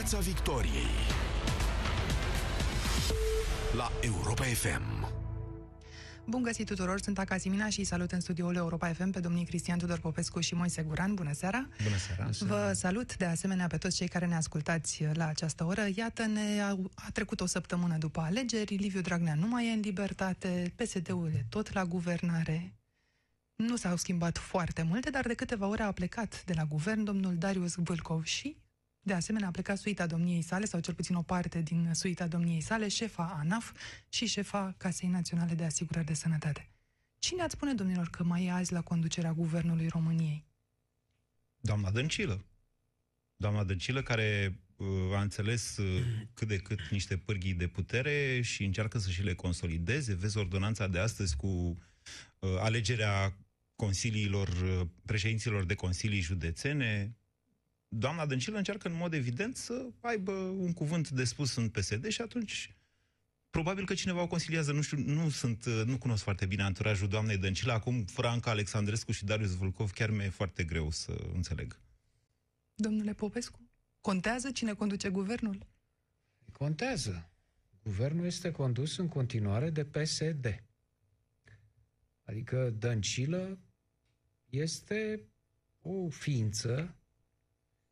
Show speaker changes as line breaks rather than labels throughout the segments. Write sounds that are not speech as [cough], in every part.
Piața Victoriei la Europa FM.
Bun găsit tuturor, sunt Acasimina și salut în studioul Europa FM pe domnii Cristian Tudor Popescu și Moise Guran. Bună seara!
Bună seara!
Vă salut de asemenea pe toți cei care ne ascultați la această oră. Iată, ne a, a trecut o săptămână după alegeri, Liviu Dragnea nu mai e în libertate, PSD-ul e tot la guvernare. Nu s-au schimbat foarte multe, dar de câteva ore a plecat de la guvern domnul Darius Vâlcov și de asemenea, a plecat suita domniei sale, sau cel puțin o parte din suita domniei sale, șefa ANAF și șefa Casei Naționale de Asigurări de Sănătate. Cine ați spune, domnilor, că mai e azi la conducerea Guvernului României?
Doamna Dăncilă. Doamna Dăncilă, care uh, a înțeles uh, cât de cât niște pârghii de putere și încearcă să și le consolideze. Vezi ordonanța de astăzi cu uh, alegerea consiliilor, uh, președinților de consilii județene, doamna Dăncilă încearcă în mod evident să aibă un cuvânt de spus în PSD și atunci probabil că cineva o consiliază, nu știu, nu sunt, nu cunosc foarte bine anturajul doamnei Dăncilă, acum Franca Alexandrescu și Darius Vulcov chiar mi-e foarte greu să înțeleg.
Domnule Popescu, contează cine conduce guvernul?
Contează. Guvernul este condus în continuare de PSD. Adică Dăncilă este o ființă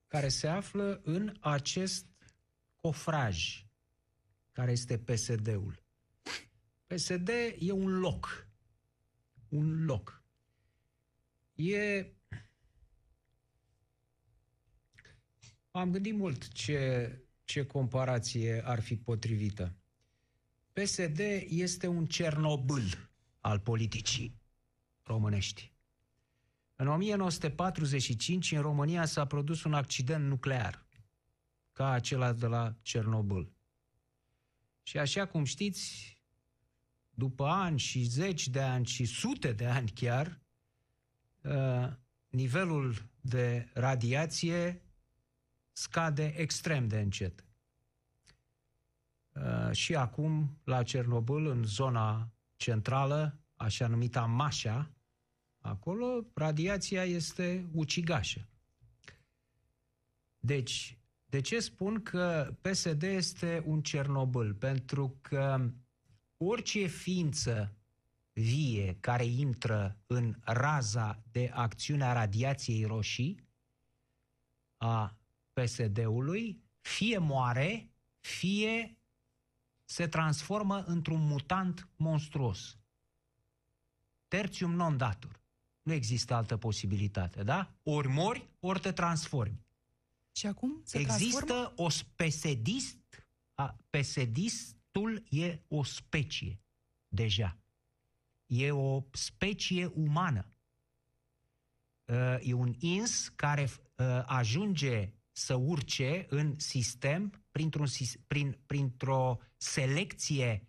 care se află în acest cofraj care este PSD-ul. PSD e un loc. Un loc. E... Am gândit mult ce, ce comparație ar fi potrivită. PSD este un Cernobâl al politicii românești. În 1945, în România s-a produs un accident nuclear, ca acela de la Cernobâl. Și așa cum știți, după ani și zeci de ani și sute de ani chiar, uh, nivelul de radiație scade extrem de încet. Uh, și acum, la Cernobâl, în zona centrală, așa numita Mașa, Acolo radiația este ucigașă. Deci, de ce spun că PSD este un Cernobâl? Pentru că orice ființă vie care intră în raza de acțiune a radiației roșii a PSD-ului, fie moare, fie se transformă într-un mutant monstruos. Tertium non datur. Nu există altă posibilitate, da? Ori mori, ori te transformi.
Și acum se
Există
transformă?
o pesedist, a, pesedistul e o specie, deja. E o specie umană. E un ins care ajunge să urce în sistem printr-un, prin, printr-o selecție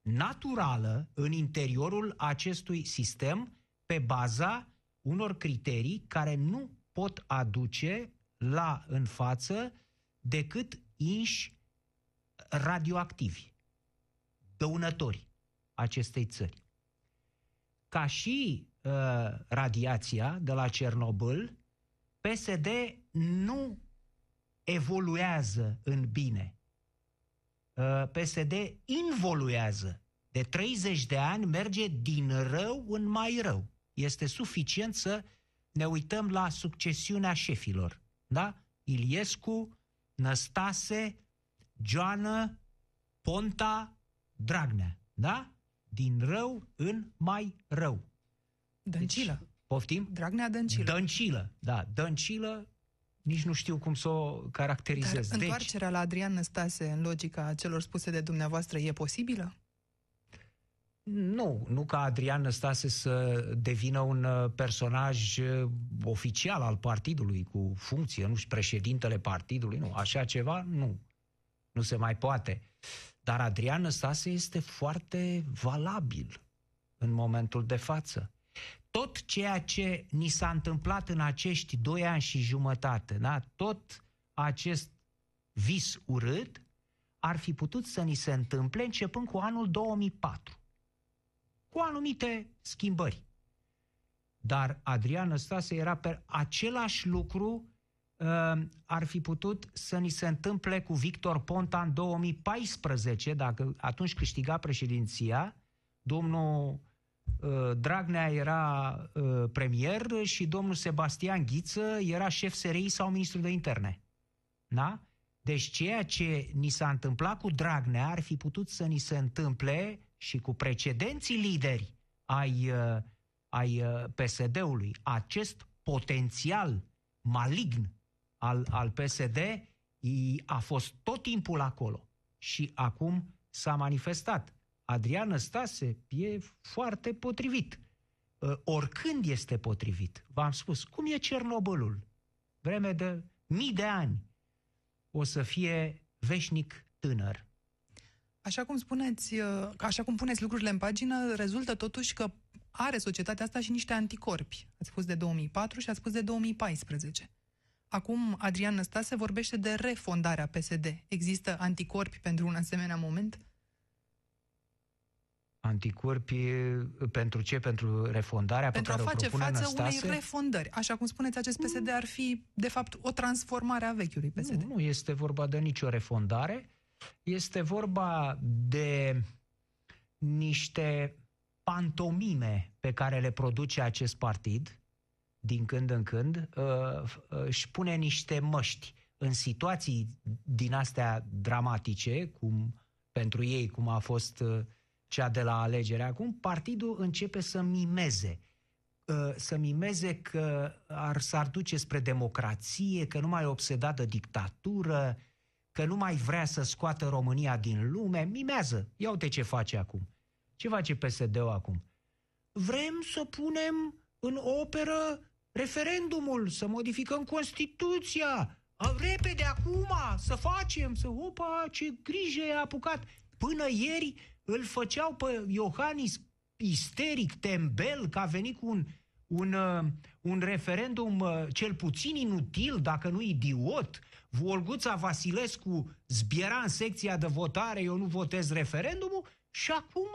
naturală în interiorul acestui sistem pe baza unor criterii care nu pot aduce la în față decât inși radioactivi, dăunători acestei țări. Ca și uh, radiația de la Cernobâl, PSD nu evoluează în bine. Uh, PSD involuează. De 30 de ani merge din rău în mai rău este suficient să ne uităm la succesiunea șefilor. Da? Iliescu, Năstase, Joană, Ponta, Dragnea. Da? Din rău în mai rău.
Dăncilă. Deci,
poftim?
Dragnea Dăncilă.
Dăncilă, da. Dăncilă, nici nu știu cum să o caracterizez.
Dar deci, întoarcerea la Adrian Năstase în logica celor spuse de dumneavoastră e posibilă?
Nu, nu ca Adrian Năstase să devină un uh, personaj uh, oficial al partidului, cu funcție, nu știu, președintele partidului, nu. Așa ceva, nu. Nu se mai poate. Dar Adrian Năstase este foarte valabil în momentul de față. Tot ceea ce ni s-a întâmplat în acești doi ani și jumătate, da? tot acest vis urât, ar fi putut să ni se întâmple începând cu anul 2004 cu anumite schimbări. Dar Adrian Năstase era pe același lucru uh, ar fi putut să ni se întâmple cu Victor Ponta în 2014, dacă atunci câștiga președinția, domnul uh, Dragnea era uh, premier și domnul Sebastian Ghiță era șef SRI sau ministru de interne. Da? Deci ceea ce ni s-a întâmplat cu Dragnea ar fi putut să ni se întâmple și cu precedenții lideri ai, uh, ai uh, PSD-ului. Acest potențial malign al, al PSD a fost tot timpul acolo și acum s-a manifestat. Adrian Stase e foarte potrivit. Uh, oricând este potrivit. V-am spus, cum e Cernobâlul? Vreme de mii de ani o să fie veșnic tânăr.
Așa cum spuneți, uh, așa cum puneți lucrurile în pagină, rezultă totuși că are societatea asta și niște anticorpi. Ați spus de 2004 și ați spus de 2014. Acum Adrian Năstase vorbește de refondarea PSD. Există anticorpi pentru un asemenea moment?
Anticorpi pentru ce? Pentru refondarea
pentru
pe care
a face
o propune
față
Năstase?
unei refondări. Așa cum spuneți, acest PSD ar fi, de fapt, o transformare a vechiului PSD.
Nu, nu este vorba de nicio refondare. Este vorba de niște pantomime pe care le produce acest partid, din când în când, uh, uh, își pune niște măști în situații din astea dramatice, cum pentru ei, cum a fost uh, cea de la alegere acum, partidul începe să mimeze să mimeze că ar, s-ar duce spre democrație, că nu mai e obsedat de dictatură, că nu mai vrea să scoată România din lume, mimează. Ia uite ce face acum. Ce face PSD-ul acum? Vrem să punem în operă referendumul, să modificăm Constituția. A, repede acum, să facem, să... Opa, ce grijă e apucat. Până ieri îl făceau pe Iohannis isteric, tembel, că a venit cu un, un, uh, un referendum uh, cel puțin inutil, dacă nu idiot, Volguța Vasilescu zbiera în secția de votare, eu nu votez referendumul și acum,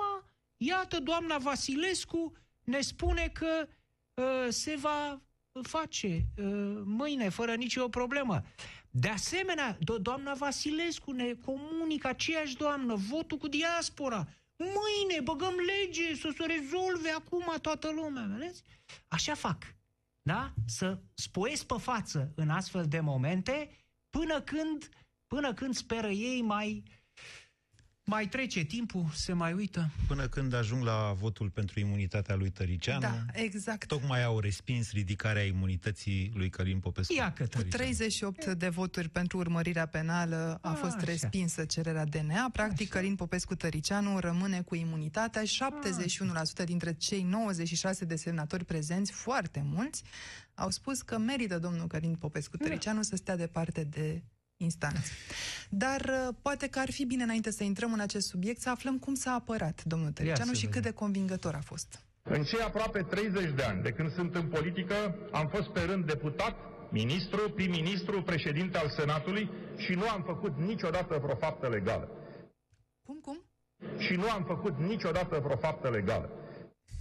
iată, doamna Vasilescu ne spune că uh, se va face uh, mâine, fără nicio problemă. De asemenea, do- doamna Vasilescu ne comunică aceeași doamnă, votul cu diaspora. Mâine băgăm lege să se rezolve acum toată lumea, vedeți? Așa fac, da? Să spoiesc pe față în astfel de momente până când, până când speră ei mai, mai trece timpul, se mai uită.
Până când ajung la votul pentru imunitatea lui Tăricianu,
Da, exact.
tocmai au respins ridicarea imunității lui Călin Popescu.
Ia că
Cu 38 de voturi pentru urmărirea penală a
A,
fost
așa.
respinsă cererea DNA. Practic, Călin Popescu Tăricianu rămâne cu imunitatea. 71% dintre cei 96 de semnatori prezenți, foarte mulți, au spus că merită domnul Călin Popescu Tăricianu să stea departe de instanță. Dar uh, poate că ar fi bine înainte să intrăm în acest subiect să aflăm cum s-a apărat domnul Tăricianu
să
și cât
vedem.
de convingător a fost.
În cei aproape 30 de ani de când sunt în politică, am fost pe rând deputat, ministru, prim-ministru, președinte al Senatului și nu am făcut niciodată vreo faptă legală.
Cum, cum?
Și nu am făcut niciodată vreo faptă legală.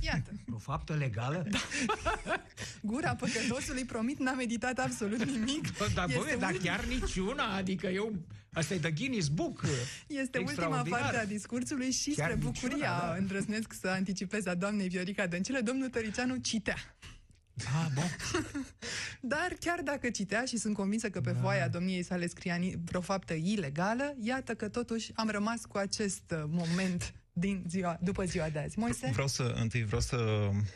Iată,
O faptă legală? Da. [laughs]
gura păcătosului promit n-a meditat absolut nimic.
Dar, bă,
Este
dar
ultima-
chiar niciuna, adică eu... Asta e de Guinness Book.
Este ultima
Extraordinar.
parte a discursului și
Chiar
spre
niciuna,
bucuria,
da.
îndrăznesc să anticipez a doamnei Viorica Dăncilă, domnul Tăricianu citea.
Ah, bun. [laughs]
Dar chiar dacă citea și sunt convinsă că pe da. foaia domniei sale scria ni- vreo faptă ilegală, iată că totuși am rămas cu acest uh, moment din ziua, după ziua de azi. Moise?
Vreau să, întâi vreau să,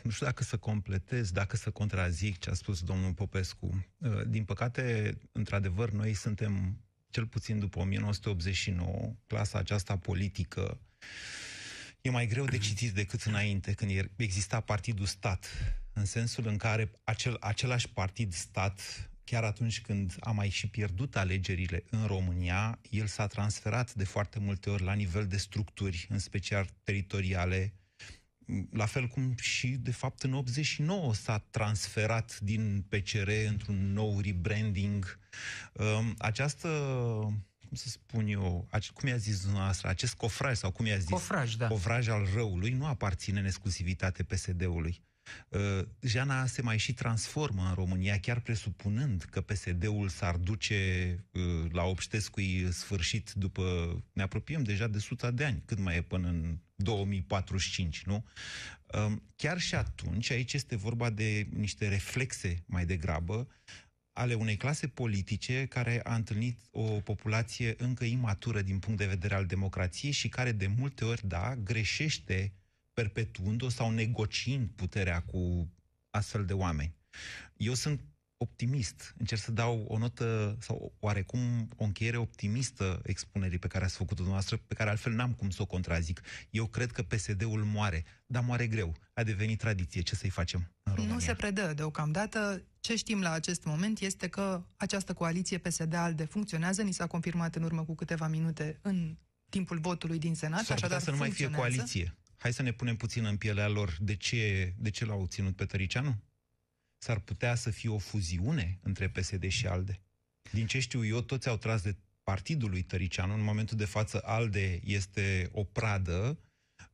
nu știu dacă să completez, dacă să contrazic ce a spus domnul Popescu. Uh, Din păcate, într-adevăr, noi suntem, cel puțin după 1989, clasa aceasta politică e mai greu de citit decât înainte, când er- exista partidul stat, în sensul în care acel, același partid stat, chiar atunci când a mai și pierdut alegerile în România, el s-a transferat de foarte multe ori la nivel de structuri, în special teritoriale, la fel cum și, de fapt, în 89 s-a transferat din PCR într-un nou rebranding. Um, Această, cum să spun eu, ace- cum i-a zis dumneavoastră, acest cofraj, sau cum i-a zis?
Cofraj, da.
Cofraj al răului nu aparține în exclusivitate PSD-ului. Uh, Jana se mai și transformă în România, chiar presupunând că PSD-ul s-ar duce uh, la Obștescui sfârșit după... Ne apropiem deja de suta de ani, cât mai e până în 2045, nu? Uh, chiar și atunci, aici este vorba de niște reflexe mai degrabă, ale unei clase politice care a întâlnit o populație încă imatură din punct de vedere al democrației și care de multe ori, da, greșește perpetuând-o sau negociind puterea cu astfel de oameni. Eu sunt optimist. Încerc să dau o notă sau oarecum o încheiere optimistă expunerii pe care ați făcut-o dumneavoastră, pe care altfel n-am cum să o contrazic. Eu cred că PSD-ul moare, dar moare greu. A devenit tradiție. Ce să-i facem în România?
Nu se predă deocamdată. Ce știm la acest moment este că această coaliție PSD-ALDE funcționează, ni s-a confirmat în urmă cu câteva minute în timpul votului din Senat.
S-ar putea să nu mai fie coaliție. Hai să ne punem puțin în pielea lor. De ce, de ce l-au ținut pe Tăricianu? S-ar putea să fie o fuziune între PSD și ALDE. Din ce știu eu, toți au tras de partidul lui Tăricianu. În momentul de față, ALDE este o pradă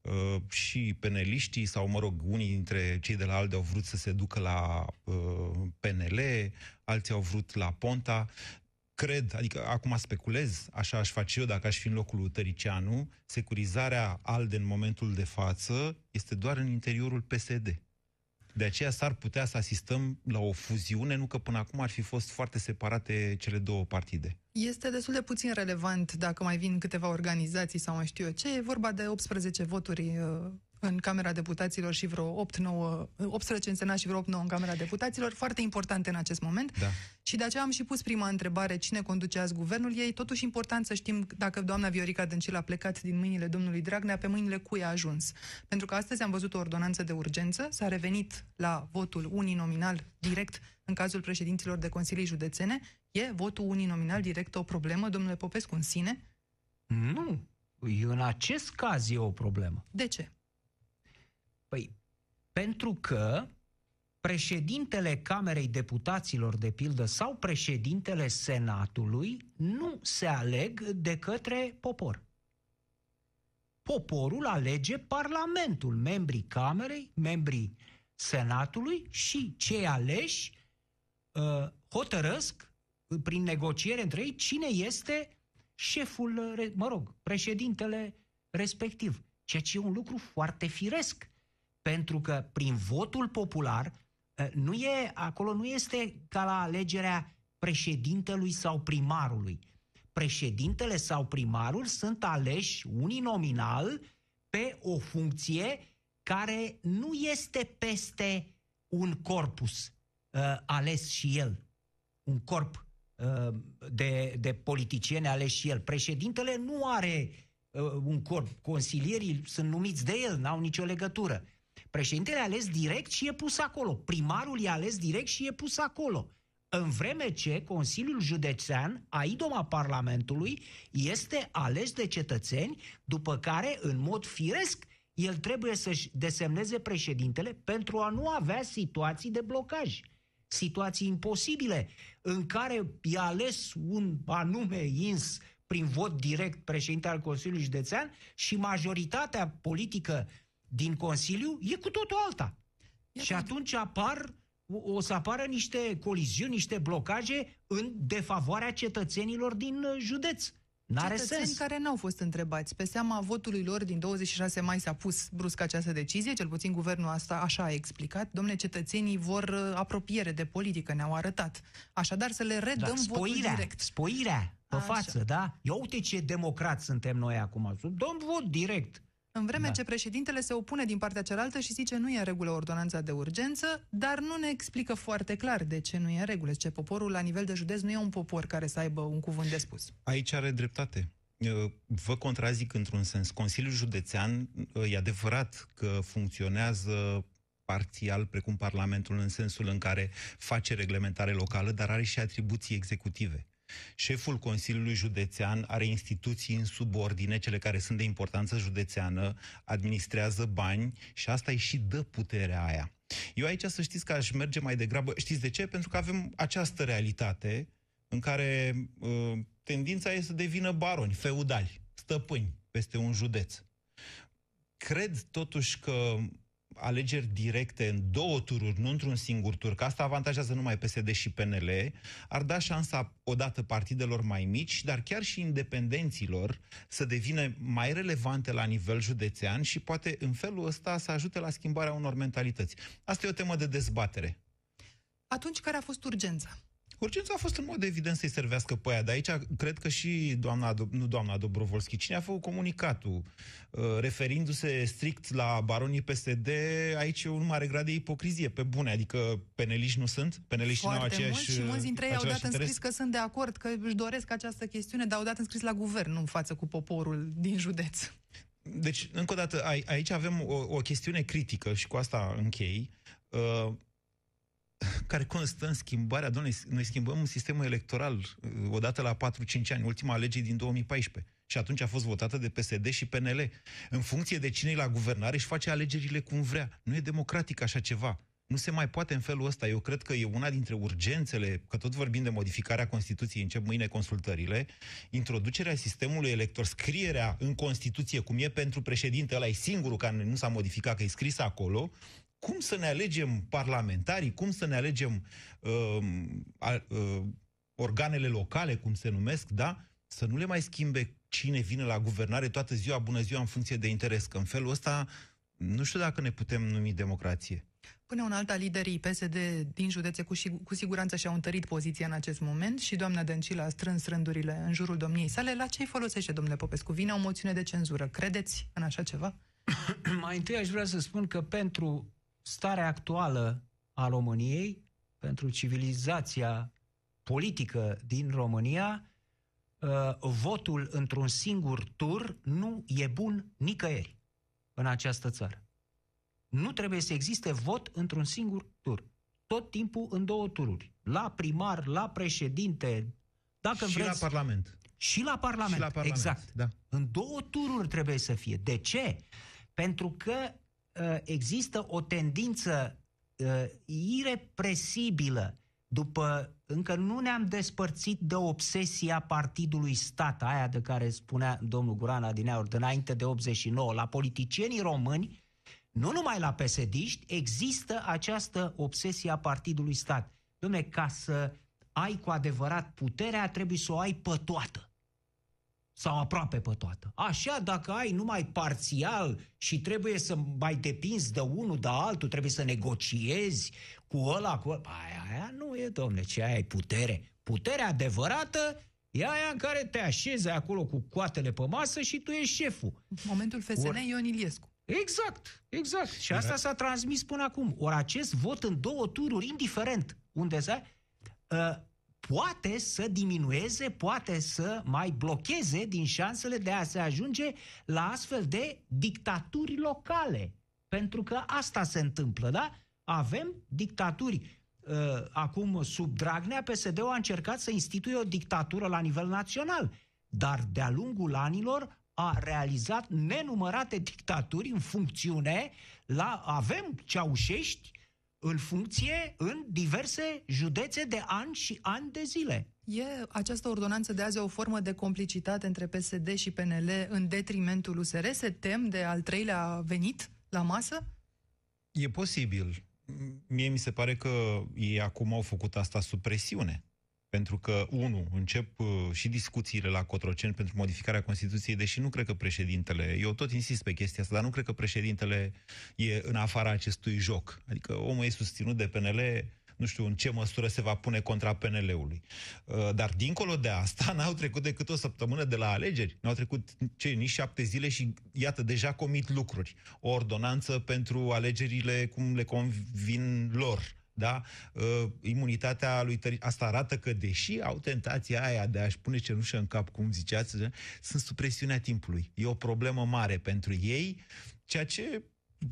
uh, și peneliștii, sau mă rog, unii dintre cei de la ALDE au vrut să se ducă la uh, PNL, alții au vrut la Ponta cred, adică acum speculez, așa aș face eu dacă aș fi în locul lui Tăricianu, securizarea ALDE în momentul de față este doar în interiorul PSD. De aceea s-ar putea să asistăm la o fuziune, nu că până acum ar fi fost foarte separate ccele două partide.
Este destul de puțin relevant dacă mai vin câteva organizații sau mai știu eu ce. E vorba de 18 voturi uh, în Camera Deputaților și vreo 8-9, 18 în Senat și vreo 8-9 în Camera Deputaților, foarte importante în acest moment.
Da.
Și de aceea am și pus prima întrebare, cine conduce azi guvernul? E totuși important să știm dacă doamna Viorica Dăncilă a plecat din mâinile domnului Dragnea, pe mâinile cui a ajuns. Pentru că astăzi am văzut o ordonanță de urgență, s-a revenit la votul uninominal direct în cazul președinților de consilii județene. E votul uninominal direct o problemă, domnule Popescu, în sine?
Nu. În acest caz e o problemă.
De ce?
Păi, pentru că președintele Camerei Deputaților, de pildă, sau președintele Senatului nu se aleg de către popor. Poporul alege Parlamentul, membrii Camerei, membrii Senatului și cei aleși uh, hotărăsc prin negociere între ei cine este șeful, mă rog, președintele respectiv. Ceea ce e un lucru foarte firesc pentru că prin votul popular ă, nu e, acolo nu este ca la alegerea președintelui sau primarului. Președintele sau primarul sunt aleși uninominal pe o funcție care nu este peste un corpus uh, ales și el, un corp uh, de, de politicieni ales și el. Președintele nu are uh, un corp, consilierii sunt numiți de el, n-au nicio legătură. Președintele e ales direct și e pus acolo. Primarul e ales direct și e pus acolo. În vreme ce Consiliul Județean, a idoma Parlamentului, este ales de cetățeni, după care, în mod firesc, el trebuie să-și desemneze președintele pentru a nu avea situații de blocaj. Situații imposibile în care e ales un anume ins prin vot direct președinte al Consiliului Județean și majoritatea politică din Consiliu e cu totul alta. Iată. Și atunci apar, o să apară niște coliziuni, niște blocaje în defavoarea cetățenilor din uh, județ. N-are
Cetățeni
sens.
care n-au fost întrebați. Pe seama votului lor din 26 mai s-a pus brusc această decizie, cel puțin guvernul asta așa a explicat. Domne, cetățenii vor uh, apropiere de politică, ne-au arătat. Așadar să le redăm
da, spoirea,
votul direct.
Spoirea pe
Așa.
față, da? Ia uite ce democrați suntem noi acum. Dăm vot direct.
În vreme
Da.
ce președintele se opune din partea cealaltă și zice nu e în regulă ordonanța de urgență, dar nu ne explică foarte clar de ce nu e în regulă. Ce poporul la nivel de județ nu e un popor care să aibă un cuvânt de spus.
Aici are dreptate. Uh, Vă contrazic într-un sens. Consiliul Județean, uh, e adevărat că funcționează parțial precum Parlamentul în sensul în care face reglementare locală, dar are și atribuții executive. Șeful Consiliului Județean are instituții în subordine, cele care sunt de importanță județeană, administrează bani și asta îi și dă puterea aia. Eu aici să știți că aș merge mai degrabă, știți de ce? Pentru că avem această realitate în care uh, tendința este să devină baroni, feudali, stăpâni peste un județ. Cred totuși că alegeri directe în două tururi, nu într-un singur tur, că asta avantajează numai PSD și PNL, ar da șansa odată partidelor mai mici, dar chiar și independenților să devină mai relevante la nivel județean și poate în felul ăsta să ajute la schimbarea unor mentalități. Asta e o temă de dezbatere.
Atunci, care a fost urgența?
Urgența a fost în mod evident să-i servească pe aia, dar aici cred că și doamna, nu doamna Dobrovolski, cine a făcut comunicatul, uh, referindu-se strict la baronii PSD, aici e un mare grad de ipocrizie, pe bune, adică peneliști nu sunt, peneliști
nu au
aceeași
mulți și mulți dintre ei au dat
interes.
în scris că sunt de acord, că își doresc această chestiune, dar au dat în scris la guvern, nu în față cu poporul din județ.
Deci, încă o dată, aici avem o, o chestiune critică și cu asta închei. Uh, care constă în schimbarea, doamne, noi schimbăm un sistemul electoral uh, odată la 4-5 ani, ultima alegere din 2014. Și atunci a fost votată de PSD și PNL. În funcție de cine e la guvernare, își face alegerile cum vrea. Nu e democratic așa ceva. Nu se mai poate în felul ăsta. Eu cred că e una dintre urgențele, că tot vorbim de modificarea Constituției, încep mâine consultările, introducerea sistemului elector, scrierea în Constituție, cum e pentru președinte, ăla e singurul care nu s-a modificat, că e scris acolo, cum să ne alegem parlamentarii, cum să ne alegem uh, uh, organele locale, cum se numesc, da? Să nu le mai schimbe cine vine la guvernare toată ziua, bună ziua, în funcție de interes. Că în felul ăsta, nu știu dacă ne putem numi democrație.
Până un alta, liderii PSD din județe cu, cu siguranță și-au întărit poziția în acest moment și doamna Dăncilă a strâns rândurile în jurul domniei sale. La ce îi folosește, domnule Popescu? Vine o moțiune de cenzură. Credeți în așa ceva? [coughs]
Mai întâi aș vrea să spun că pentru starea actuală a României, pentru civilizația politică din România, uh, votul într-un singur tur nu e bun nicăieri în această țară. Nu trebuie să existe vot într-un singur tur. Tot timpul în două tururi. La primar, la președinte, dacă
și
vreți...
la Parlament.
Și la Parlament,
și la Parlament
exact.
Da.
În două tururi trebuie să fie. De ce? Pentru că Uh, există o tendință uh, irepresibilă după încă nu ne-am despărțit de obsesia partidului stat, aia de care spunea domnul Guran Adineaur înainte de 89, la politicienii români, nu numai la psd există această obsesie a partidului stat. Dom'le, ca să ai cu adevărat puterea, trebuie să o ai pe toată sau aproape pe toată. Așa, dacă ai numai parțial și trebuie să mai depinzi de unul, de altul, trebuie să negociezi cu ăla, cu ăla, aia, aia nu e, domne, ce aia e putere. Puterea adevărată e aia în care te așezi acolo cu coatele pe masă și tu ești șeful.
Momentul FSN Or... Ion Iliescu.
Exact, exact. Și asta s-a transmis până acum. Ori acest vot în două tururi, indiferent unde să uh, poate să diminueze, poate să mai blocheze din șansele de a se ajunge la astfel de dictaturi locale. Pentru că asta se întâmplă, da? Avem dictaturi. Uh, acum, sub Dragnea, PSD-ul a încercat să instituie o dictatură la nivel național, dar de-a lungul anilor a realizat nenumărate dictaturi în funcțiune la avem ceaușești în funcție în diverse județe de ani și ani de zile.
E această ordonanță de azi o formă de complicitate între PSD și PNL în detrimentul USR? Se tem de al treilea venit la masă?
E posibil. Mie mi se pare că ei acum au făcut asta sub presiune. Pentru că, unu, încep uh, și discuțiile la Cotroceni pentru modificarea Constituției, deși nu cred că președintele, eu tot insist pe chestia asta, dar nu cred că președintele e în afara acestui joc. Adică omul e susținut de PNL, nu știu în ce măsură se va pune contra PNL-ului. Uh, dar dincolo de asta, [laughs] n-au trecut decât o săptămână de la alegeri. N-au trecut ce, nici șapte zile și iată, deja comit lucruri. O ordonanță pentru alegerile cum le convin lor da? Uh, imunitatea lui Tări... Asta arată că, deși au tentația aia de a-și pune cenușă în cap, cum ziceați, sunt sub presiunea timpului. E o problemă mare pentru ei, ceea ce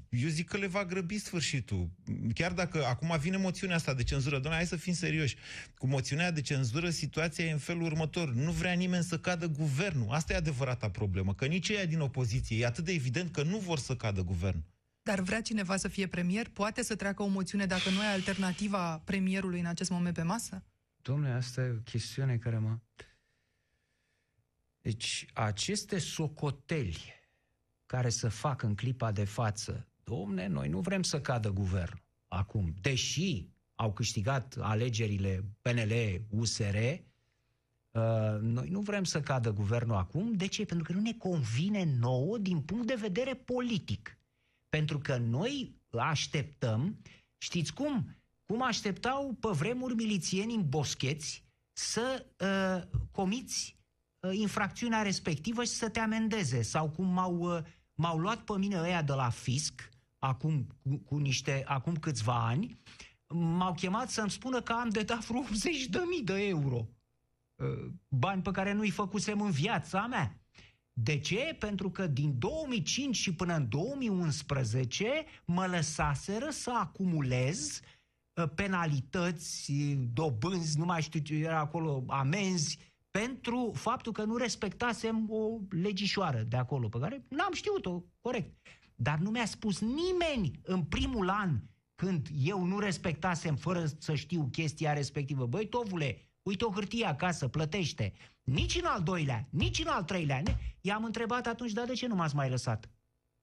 eu zic că le va grăbi sfârșitul. Chiar dacă acum vine moțiunea asta de cenzură, doamne, hai să fim serioși. Cu moțiunea de cenzură, situația e în felul următor. Nu vrea nimeni să cadă guvernul. Asta e adevărata problemă, că nici ei din opoziție e atât de evident că nu vor să cadă guvernul.
Dar vrea cineva să fie premier? Poate să treacă o moțiune dacă nu e alternativa premierului în acest moment pe masă?
Domnule, asta e o chestiune care mă... Deci, aceste socoteli care să fac în clipa de față domne, noi nu vrem să cadă guvernul acum. Deși au câștigat alegerile PNL, USR, Uh, noi nu vrem să cadă guvernul acum. De ce? Pentru că nu ne convine nouă din punct de vedere politic. Pentru că noi așteptăm, știți cum? Cum așteptau pe vremuri milițieni în boscheți să uh, comiți uh, infracțiunea respectivă și să te amendeze. Sau cum m-au, uh, m-au luat pe mine ăia de la fisc, acum, cu, cu niște, acum câțiva ani, m-au chemat să-mi spună că am de dat vreo [laughs] 80.000 de euro. Uh, bani pe care nu-i făcusem în viața mea. De ce? Pentru că din 2005 și până în 2011 mă lăsaseră să acumulez uh, penalități, dobânzi, nu mai știu ce era acolo, amenzi, pentru faptul că nu respectasem o legișoară de acolo, pe care n-am știut-o, corect. Dar nu mi-a spus nimeni în primul an când eu nu respectasem fără să știu chestia respectivă. Băi, tovule, uite o hârtie acasă, plătește. Nici în al doilea, nici în al treilea. I-am întrebat atunci, dar de ce nu m-ați mai lăsat?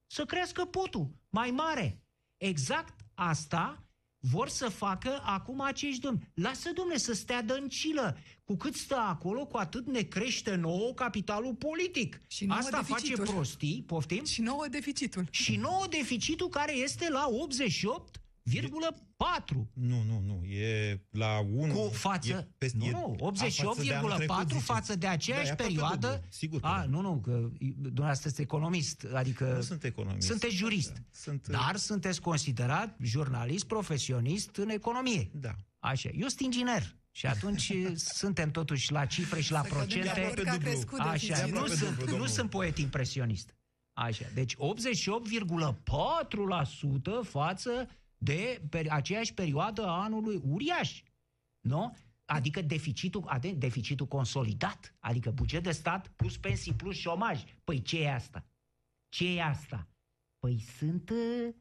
Să crească potul, mai mare. Exact asta vor să facă acum acești domni. Lasă, domne, să stea dăncilă. Cu cât stă acolo, cu atât ne crește nouă capitalul politic.
Și nouă
Asta
deficitul.
face prostii, poftim?
Și nouă deficitul.
Și nouă deficitul care este la 88 88,4.
Nu, nu, nu. E la 1.
Cu față,
e peste,
nu,
e-
nu,
a, față de anul
88,4
trecut, zice.
față de aceeași
Da, e aproape
perioadă.
dublu. Sigur că
A,
da.
nu, nu, că dumneavoastră sunteți economist, adică
Nu sunt economist.
sunteți jurist.
Sunt,
Dar sunteți considerat jurnalist profesionist în economie.
Da.
Așa, eu sunt inginer. Și atunci [laughs] suntem totuși la cifre și la
Să cădem de
procente.
acord că a
dublu.
crescut
Așa,
deficitul.
nu
aproape
sunt,
dublu,
nu
domnul.
sunt poet impresionist. Așa, deci 88,4% față de pe aceeași perioadă a anului uriaș. Nu? Adică deficitul, ade- deficitul consolidat, adică buget de stat plus pensii plus șomaj. Păi ce e asta? Ce e asta? Păi sunt uh,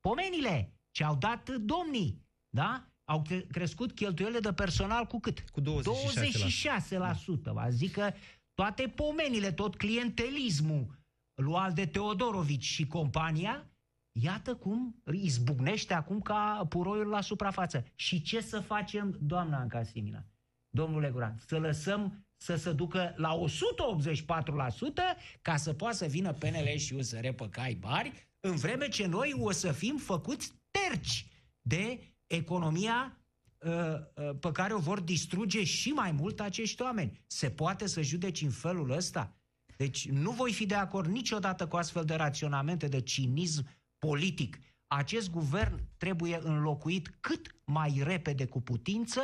pomenile ce au dat uh, domnii, da? Au cre- crescut cheltuielile de personal cu cât?
Cu 26%.
26%. Va zic că toate pomenile, tot clientelismul luat de Teodorovici și compania, iată cum izbucnește acum ca puroiul la suprafață. Și ce să facem, doamna Anca Simina, domnule Guran, să lăsăm să se ducă la 184% ca să poată să vină PNL și USR pe cai mari, în vreme ce noi o să fim făcuți terci de economia uh, uh, pe care o vor distruge și mai mult acești oameni. Se poate să judeci în felul ăsta? Deci nu voi fi de acord niciodată cu astfel de raționamente de cinism politic. Acest guvern trebuie înlocuit cât mai repede cu putință,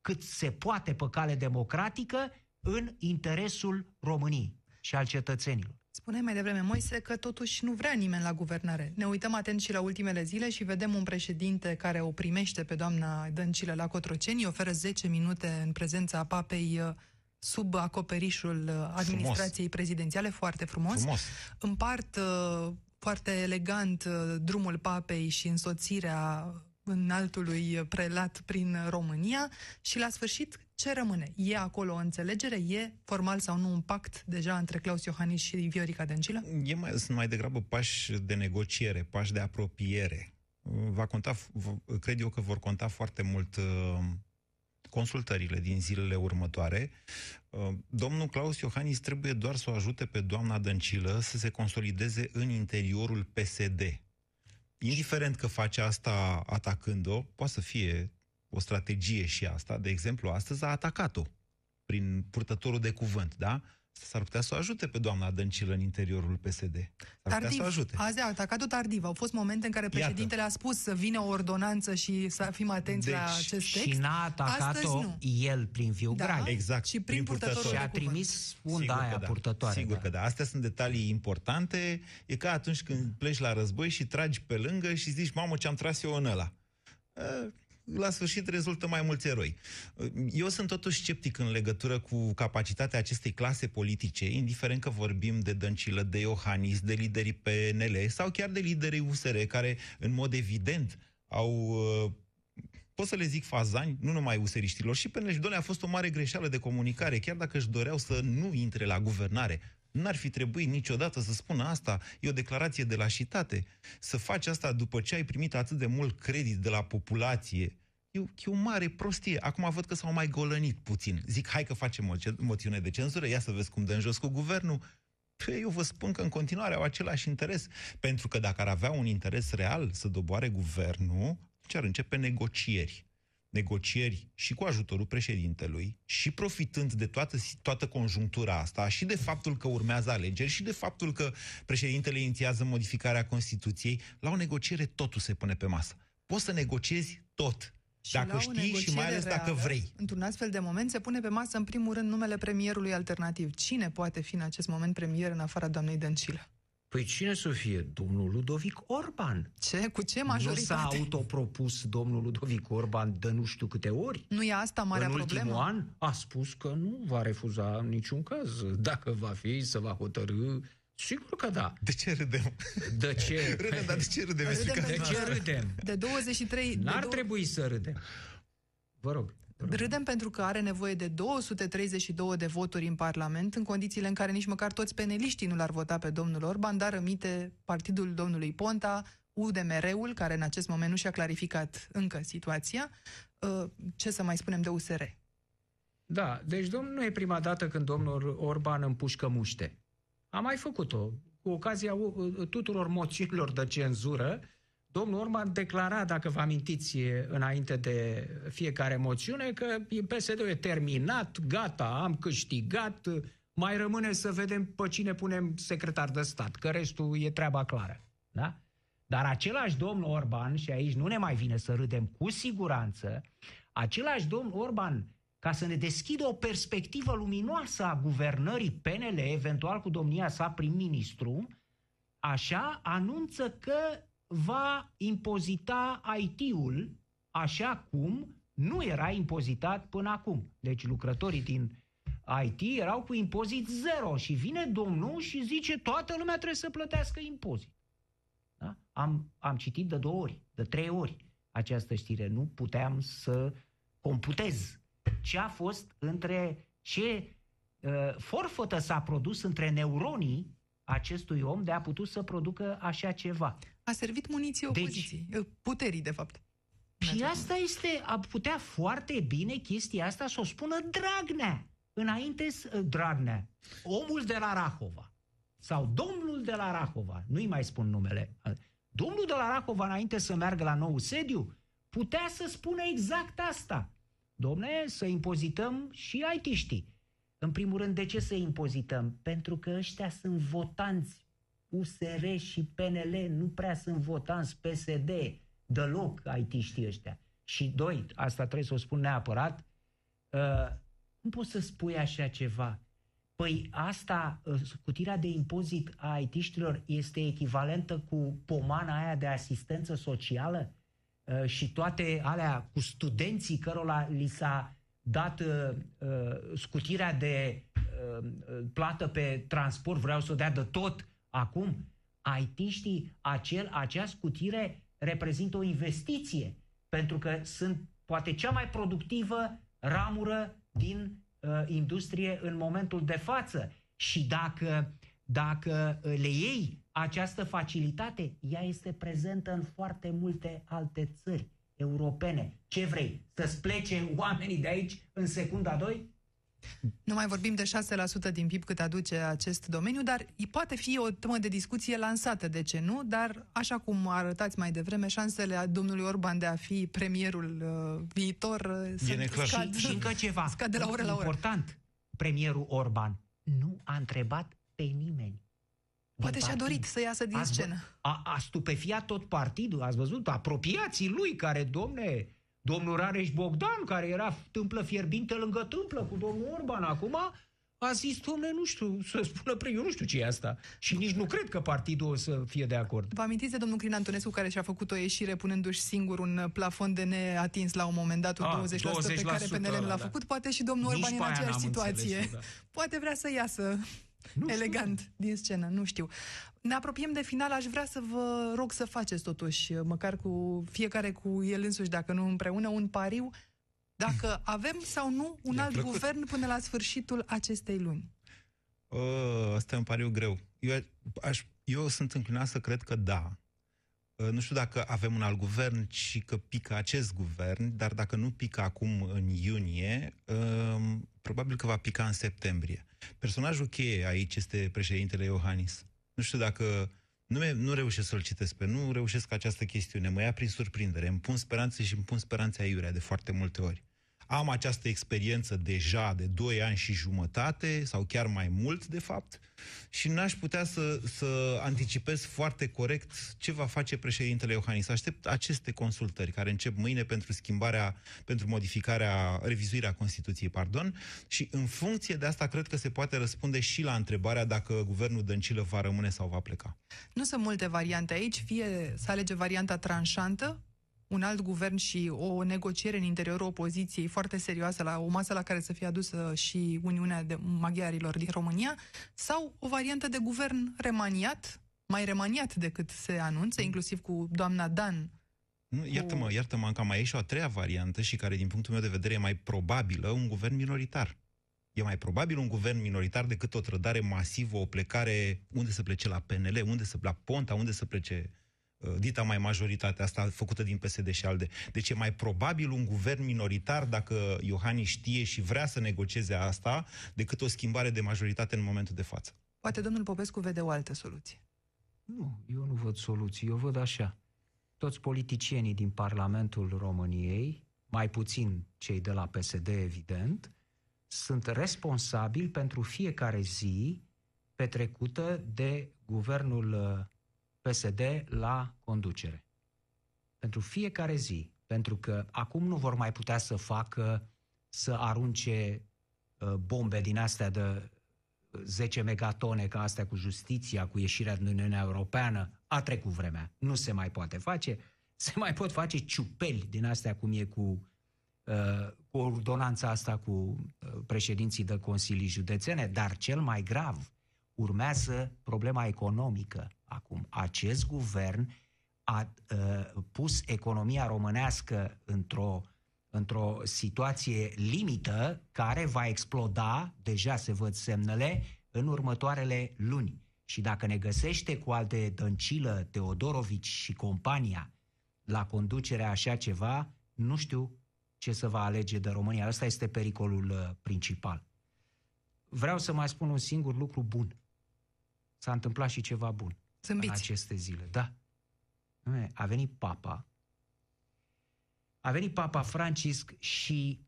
cât se poate pe cale democratică, în interesul României și al cetățenilor.
Spuneai mai devreme, Moise, că totuși nu vrea nimeni la guvernare. Ne uităm atent și la ultimele zile și vedem un președinte care o primește pe doamna Dăncilă la Cotroceni, îi oferă 10 minute în prezența papei uh, sub acoperișul uh, administrației prezidențiale, foarte frumos.
Frumos.
Împart uh, foarte elegant uh, drumul papei și însoțirea înaltului prelat prin România și la sfârșit ce rămâne? E acolo o înțelegere? E formal sau nu un pact deja între Claus Iohannis și Viorica Dăncilă?
E mai, sunt mai degrabă pași de negociere, pași de apropiere. Va conta, v- cred eu că vor conta foarte mult uh, consultările din zilele următoare. Uh, Domnul Claus Iohannis trebuie doar să o ajute pe doamna Dăncilă să se consolideze în interiorul PSD. Indiferent că face asta atacând-o, poate să fie o strategie și asta. De exemplu, astăzi a atacat-o prin purtătorul de cuvânt, da? S-ar putea să o ajute pe doamna Dăncilă în interiorul PSD. S-ar putea să
Tardiv.
o ajute.
Azi a atacat-o tardiv. Au fost momente în care președintele a spus să vină o ordonanță și să fim atenți
Deci,
la acest
Și
text.
n-a
Astăzi
atacat-o
nu.
el prin viu
Da.
grai.
Exact,
Și prin
prin
purtătorul
purtător.
Și a
de cuvânt.
trimis unda
Sigur
aia
că da.
purtătoare.
Sigur
da.
că da. Astea sunt detalii importante. E ca atunci când pleci la război și tragi pe lângă și zici, mamă, ce-am tras eu în ăla. E, La sfârșit rezultă mai mulți eroi. Eu sunt totuși sceptic în legătură cu capacitatea acestei clase politice, indiferent că vorbim de Dăncilă, de Iohannis, de liderii PNL sau chiar de liderii USR, care în mod evident au uh, pot să le zic fazani, nu numai useriștilor, și PNL și Doamne, a fost o mare greșeală de comunicare, chiar dacă își doreau să nu intre la guvernare. N-ar fi trebuit niciodată să spună asta. E o declarație de lașitate. Să faci asta după ce ai primit atât de mult credit de la populație, e, o- e o mare prostie. Acum văd că s-au mai golănit puțin. Zic, hai că facem o ce- moțiune de cenzură, ia să vezi cum dă în jos cu guvernul. Păi, eu vă spun că în continuare au același interes. Pentru că dacă ar avea un interes real să doboare guvernul, ce ar începe negocieri. Negocieri și cu ajutorul președintelui și profitând de toată, toată conjunctura asta și de faptul că urmează alegeri și de faptul că președintele inițiază modificarea Constituției, la o negociere totul se pune pe masă. Poți să negociezi tot.
Și
dacă
la o
știi și
negociere
mai ales dacă
reală,
vrei.
Într-un astfel de moment se pune pe masă în primul rând numele premierului alternativ. Cine poate fi în acest moment premier în afara doamnei Dăncilă?
Păi cine să fie? Domnul Ludovic Orban.
Ce? Cu ce
Nu s-a
majoritate?
autopropus domnul Ludovic Orban de nu știu câte ori?
Nu e asta marea
în
problemă?
ultimul an a spus că nu va refuza în niciun caz. Dacă va fi, să va hotărâ. Sigur că da.
De ce râdem?
De ce?
Râdem, dar de ce râdem?
Râdem
Explicați-mi
De
pentru
ce
asta.
râdem?
De 23... de
N-ar
dou-
trebui să râdem. Vă rog. Vă rog.
Râdem pentru că are nevoie de 232 de voturi în Parlament, în condițiile în care nici măcar toți peneliștii nu l-ar vota pe domnul Orban, dar rămite partidul domnului Ponta, UDMR-ul, care în acest moment nu și-a clarificat încă situația. Uh, Ce să mai spunem de USR?
Da, deci domnul, nu e prima dată când domnul Orban împușcă muște. A mai făcut-o. Cu ocazia uh, tuturor moțiunilor de cenzură, domnul Orban declara, dacă vă amintiți, înainte de fiecare moțiune, că PSD-ul e terminat, gata, am câștigat, mai rămâne să vedem pe cine punem secretar de stat, că restul e treaba clară. Da? Dar același domn Orban, și aici nu ne mai vine să râdem cu siguranță, același domn Orban, ca să ne deschidă o perspectivă luminoasă a guvernării PNL, eventual cu domnia sa prim-ministru, așa anunță că va impozita IT-ul așa cum nu era impozitat până acum. Deci lucrătorii din IT erau cu impozit zero și vine domnul și zice toată lumea trebuie să plătească impozit. Da? Am, am citit de două ori, de trei ori această știre. Nu puteam să computez ce a fost între ce uh, forfătă s-a produs între neuronii acestui om de a putut să producă așa ceva.
A servit muniție
Deci-
opoziției, uh, puterii, de fapt.
Și asta este, a putea foarte bine chestia asta să o spună Dragnea. Înainte, s- Dragnea, omul de la Rahova, sau domnul de la Rahova, nu-i mai spun numele, domnul de la Rahova, înainte să meargă la nou sediu, putea să spună exact asta. Domne, să impozităm și aitiștii. În primul rând, de ce să impozităm? Pentru că ăștia sunt votanți USR și PNL, nu prea sunt votanți PSD, deloc aitiștii ăștia. Și doi, asta trebuie să o spun neapărat, uh, cum poți să spui așa ceva? Păi asta, uh, scutirea de impozit a aitiștilor este echivalentă cu pomana aia de asistență socială uh, și toate alea cu studenții cărora li s-a dat uh, uh, scutirea de uh, uh, plată pe transport, vreau să o dea de tot acum. Aitiștii, acel, acea scutire reprezintă o investiție, pentru că sunt poate cea mai productivă ramură din uh, industrie în momentul de față. Și dacă, dacă uh, le iei această facilitate, ea este prezentă în foarte multe alte țări europene. Ce vrei? Să-ți plece oamenii de aici în secunda 2?
Nu mai vorbim de 6% din PIB cât aduce acest domeniu, dar i- poate fi o temă de discuție lansată, de ce nu? Dar, așa cum arătați mai devreme, șansele a domnului Orban de a fi premierul uh, viitor uh, sunt
neclar.
scad,
Și, și încă ceva.
scad de la oră la oră.
Important. Premierul Orban nu a întrebat pe nimeni. din
Poate și-a
partid.
dorit să iasă din
Ați vă-
scenă.
A, a stupefiat tot partidul, ați văzut? Apropiații lui care, domne, domnul Rareș Bogdan, care era tâmplă fierbinte lângă tâmplă cu domnul Orban, acum a zis, domne, nu știu, să spună pre, eu nu știu ce e asta. Și nici nu cred că partidul o să fie de acord.
Vă amintiți de domnul Crin Antonescu care și-a făcut o ieșire punându-și singur un plafon de neatins la un moment dat, un
Ah,
20%, pe care
20%
PNL nu l-a
ăla, da.
făcut? Poate și domnul
Nici
Orban e în
pe aia
aceeași
n-am
situație.
înțeles-o, da.
Poate vrea să iasă
Nu știu.
elegant din scenă, nu știu. Ne apropiem de final, aș vrea să vă rog să faceți totuși, măcar cu fiecare cu el însuși, dacă nu împreună, un pariu, dacă [laughs] avem sau nu un
Mi-a
alt
plăcut.
guvern până la sfârșitul acestei luni.
Uh, asta e un pariu greu. Eu, aș, eu sunt înclinat să cred că da. Uh, nu știu dacă avem un alt guvern și că pică acest guvern, dar dacă nu pică acum în iunie, uh, probabil că va pica în septembrie. Personajul cheie aici este președintele Iohannis. Nu știu dacă... Nu, me- nu reușesc să-l citesc pe, nu reușesc această chestiune, mă ia prin surprindere, îmi pun speranțe și îmi pun speranțe aiurea de foarte multe ori. Am această experiență deja de 2 ani și jumătate, sau chiar mai mult, de fapt, și n-aș putea să, să anticipez foarte corect ce va face președintele Iohannis. Aștept aceste consultări care încep mâine pentru schimbarea, pentru modificarea, revizuirea Constituției, pardon, și în funcție de asta cred că se poate răspunde și la întrebarea dacă guvernul Dăncilă va rămâne sau va pleca.
Nu sunt multe variante aici, fie să alege varianta tranșantă, un alt guvern și o negociere în interiorul opoziției foarte serioasă, la o masă la care să fie adusă și Uniunea de Maghiarilor din România, sau o variantă de guvern remaniat, mai remaniat decât se anunță, inclusiv cu doamna Dan.
Nu, iartă-mă, iartă-mă, încă mai e și o a treia variantă și care, din punctul meu de vedere, e mai probabilă, un guvern minoritar. E mai probabil un guvern minoritar decât o trădare masivă, o plecare, unde să plece la PNL, unde să la Ponta, unde să plece uh, dita mai majoritatea asta făcută din PSD și ALDE. Deci e mai probabil un guvern minoritar dacă Iohannis știe și vrea să negocieze asta, decât o schimbare de majoritate în momentul de față.
Poate domnul Popescu vede o altă soluție.
Nu, eu nu văd soluții, eu văd așa. Toți politicienii din Parlamentul României, mai puțin cei de la PSD, evident, sunt responsabili pentru fiecare zi petrecută de guvernul uh, PSD la conducere. Pentru fiecare zi. Pentru că acum nu vor mai putea să facă, să arunce uh, bombe din astea de 10 megatone ca astea cu justiția, cu ieșirea din Uniunea Europeană, a trecut vremea. Nu se mai poate face. [laughs] Se mai pot face ciupeli din astea cum e cu, uh, cu ordonanța asta cu uh, președinții de consilii județene, dar cel mai grav urmează problema economică. Acum, acest guvern a uh, pus economia românească într-o într-o situație limită care va exploda, deja se văd semnele, în următoarele luni. Și dacă ne găsește cu alte Dăncilă, Teodorovici și compania la conducerea așa ceva, nu știu ce să va alege de România. Ăsta este pericolul uh, principal. Vreau să mai spun un singur lucru bun. S-a întâmplat și ceva bun în
Zâmbiți.
aceste zile. Da. Dom'le, A venit papa, a venit papa Francisc și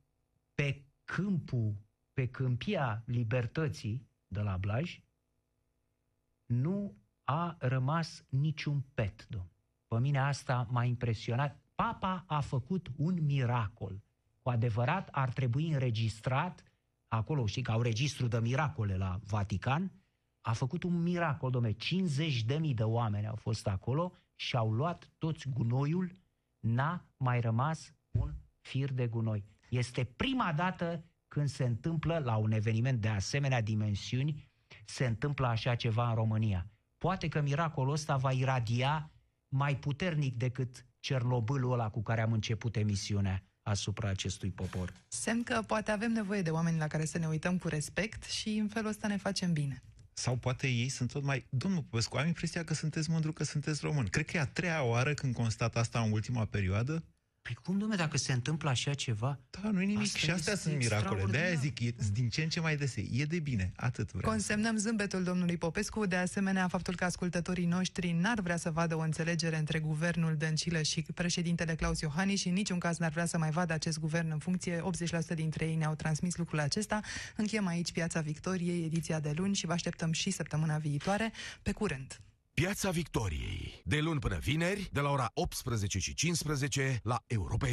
pe câmpul, pe câmpia libertății de la Blaj, nu a rămas niciun pet, domn. Pe mine asta m-a impresionat. Papa a făcut un miracol. Cu adevărat ar trebui înregistrat, acolo știi că au registru de miracole la Vatican, a făcut un miracol, domne, 50 de mii de oameni au fost acolo și au luat toți gunoiul, n-a mai rămas un fir de gunoi. Este prima dată când se întâmplă la un eveniment de asemenea dimensiuni, se întâmplă așa ceva în România. Poate că miracolul ăsta va iradia mai puternic decât Cernobâlul ăla cu care am început emisiunea asupra acestui popor.
Semn că poate avem nevoie de oameni la care să ne uităm cu respect și în felul ăsta ne facem bine.
Sau poate ei sunt tot mai... Domnul Popescu, am impresia că sunteți mândru că sunteți român. Cred că e a treia oară când constat asta în ultima perioadă.
Păi cum, domne, dacă se întâmplă așa ceva?
Da, nu e nimic.
Asta
și astea
este
sunt miracole. De-aia
extraordinar.
zic, e din ce în ce mai dese. E de bine. Atât vreau.
Consemnăm zâmbetul domnului Popescu, de asemenea faptul că ascultătorii noștri n-ar vrea să vadă o înțelegere între guvernul Dăncilă și președintele Claus Iohannis și în niciun caz n-ar vrea să mai vadă acest guvern în funcție. 80% dintre ei ne-au transmis lucrul acesta. Încheiem aici Piața Victoriei, ediția de luni și vă așteptăm și săptămâna viitoare. Pe curând!
Piața Victoriei. De luni până vineri, de la ora 18 și 15 la Europa FM.